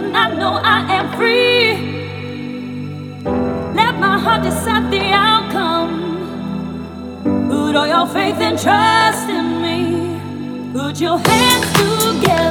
when I know I am free. Let my heart decide the outcome. Put all your faith and trust in me. Put your hands together.